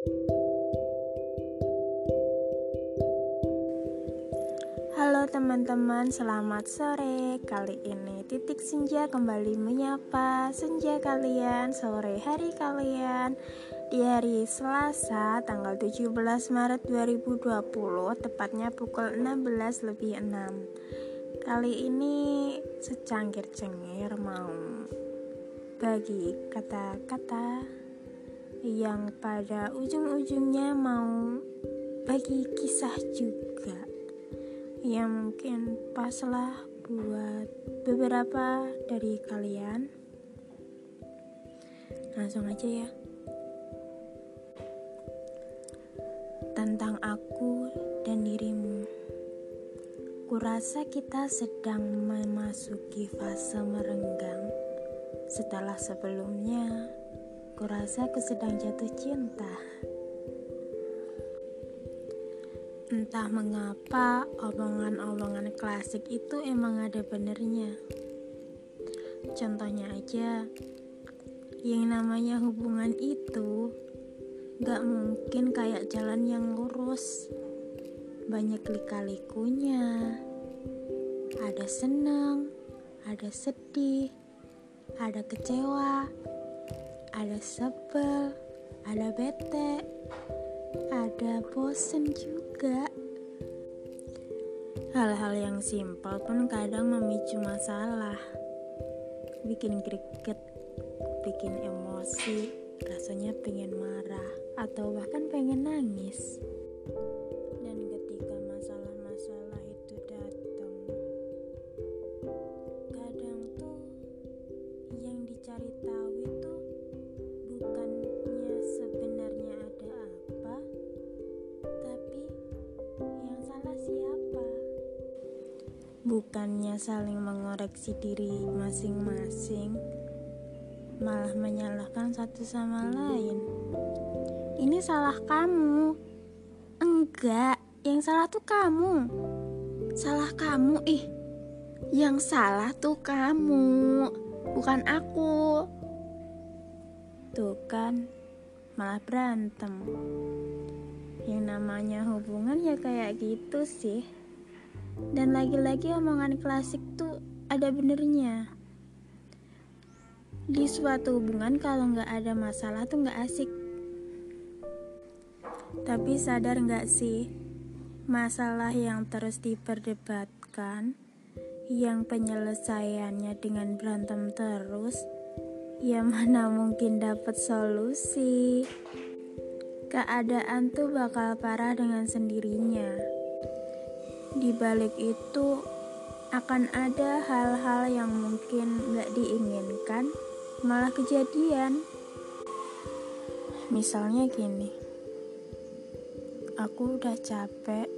Halo teman-teman, selamat sore. Kali ini Titik Senja kembali menyapa senja kalian, sore hari kalian di hari Selasa tanggal 17 Maret 2020 tepatnya pukul 16 lebih 6. Kali ini secangkir cengir mau bagi kata-kata yang pada ujung-ujungnya mau bagi kisah juga. Yang mungkin paslah buat beberapa dari kalian. Langsung aja ya. Tentang aku dan dirimu. Kurasa kita sedang memasuki fase merenggang. Setelah sebelumnya kurasa aku sedang jatuh cinta Entah mengapa omongan-omongan klasik itu emang ada benernya. Contohnya aja, yang namanya hubungan itu gak mungkin kayak jalan yang lurus. Banyak lika-likunya. Ada senang, ada sedih, ada kecewa, ada sebel, ada bete, ada bosen juga. Hal-hal yang simpel pun kadang memicu masalah. Bikin greget, bikin emosi, rasanya pengen marah atau bahkan pengen nangis. Dan ketika masalah-masalah itu datang, kadang tuh yang dicari tahu bukannya saling mengoreksi diri masing-masing, malah menyalahkan satu sama lain. Ini salah kamu. Enggak, yang salah tuh kamu. Salah kamu, ih. Yang salah tuh kamu, bukan aku. Tuh kan, malah berantem. Yang namanya hubungan ya kayak gitu sih. Dan lagi-lagi omongan klasik tuh ada benernya. Di suatu hubungan kalau nggak ada masalah tuh nggak asik. Tapi sadar nggak sih, masalah yang terus diperdebatkan, yang penyelesaiannya dengan berantem terus, ya mana mungkin dapat solusi. Keadaan tuh bakal parah dengan sendirinya. Di balik itu akan ada hal-hal yang mungkin gak diinginkan, malah kejadian. Misalnya gini, aku udah capek,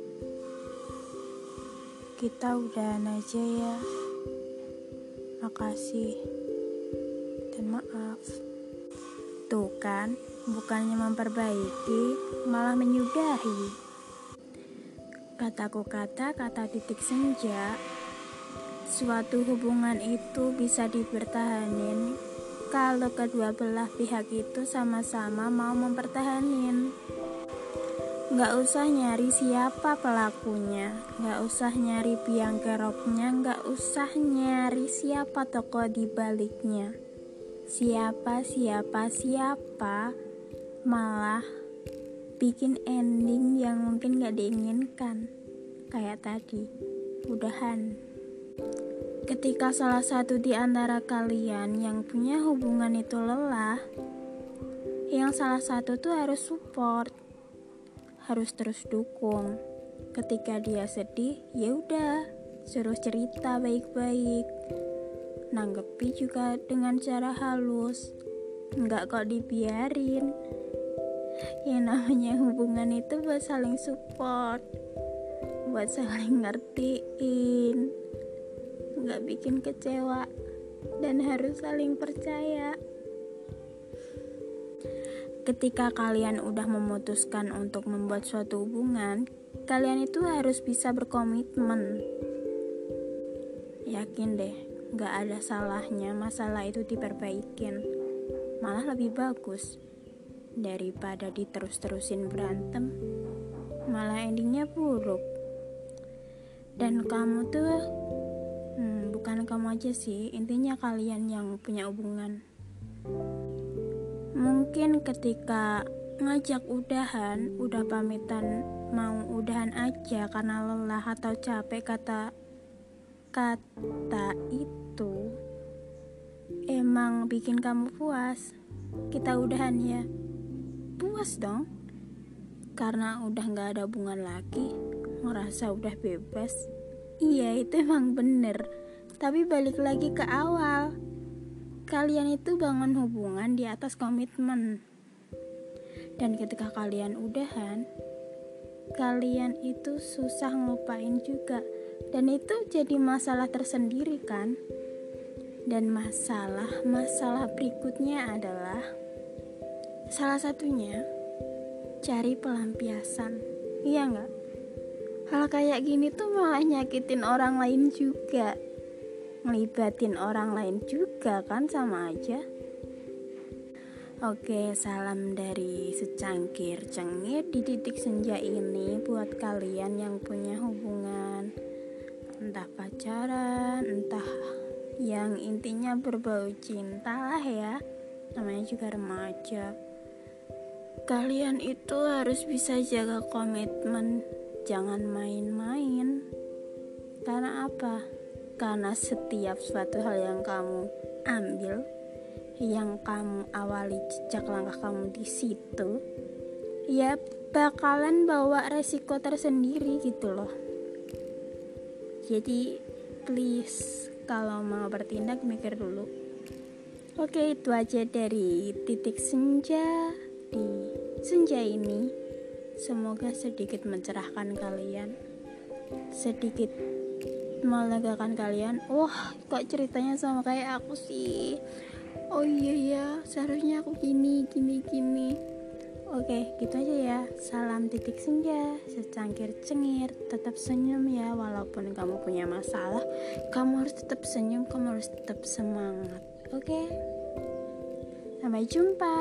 kita udahan aja ya. Makasih dan maaf. Tuh kan, bukannya memperbaiki, malah menyudahi. Kataku kata kata titik senja, suatu hubungan itu bisa dipertahanin kalau kedua belah pihak itu sama-sama mau mempertahanin. Gak usah nyari siapa pelakunya, gak usah nyari biang keroknya, gak usah nyari siapa toko di baliknya. Siapa, siapa, siapa, malah bikin ending yang mungkin gak diinginkan. Kayak tadi udahan. Ketika salah satu di antara kalian yang punya hubungan itu lelah yang salah satu tuh harus support harus terus dukung. Ketika dia sedih ya udah suruh cerita baik-baik. Nanggepi juga dengan cara halus. Nggak kok dibiarin yang namanya hubungan itu buat saling support buat saling ngertiin nggak bikin kecewa dan harus saling percaya. Ketika kalian udah memutuskan untuk membuat suatu hubungan kalian itu harus bisa berkomitmen. Yakin deh nggak ada salahnya masalah itu diperbaikin. Malah lebih bagus daripada diterus-terusin berantem malah endingnya buruk. Dan kamu tuh hmm, bukan kamu aja sih intinya kalian yang punya hubungan. Mungkin ketika ngajak udahan udah pamitan mau udahan aja karena lelah atau capek kata kata itu emang bikin kamu puas. Kita udahan ya puas dong. Karena udah nggak ada hubungan lagi ngerasa udah bebas. Iya itu emang bener. Tapi balik lagi ke awal. Kalian itu bangun hubungan di atas komitmen. Dan ketika kalian udahan kalian itu susah ngelupain juga. Dan itu jadi masalah tersendiri kan? Dan masalah-masalah berikutnya adalah salah satunya cari pelampiasan. Iya nggak? Hal kayak gini tuh malah nyakitin orang lain juga. Ngelibatin orang lain juga kan sama aja. Oke, salam dari secangkir cengir di titik senja ini buat kalian yang punya hubungan entah pacaran, entah yang intinya berbau cinta lah ya namanya juga remaja kalian itu harus bisa jaga komitmen jangan main-main. Karena apa? Karena setiap suatu hal yang kamu ambil yang kamu awali jejak langkah kamu di situ ya bakalan bawa resiko tersendiri gitu loh. Jadi please kalau mau bertindak mikir dulu. Oke itu aja dari titik senja di senja ini semoga sedikit mencerahkan kalian sedikit melegakan kalian wah kok ceritanya sama kayak aku sih oh iya ya seharusnya aku gini gini gini Oke, gitu aja ya. Salam titik senja, secangkir cengir, tetap senyum ya walaupun kamu punya masalah. Kamu harus tetap senyum, kamu harus tetap semangat. Oke. Sampai jumpa.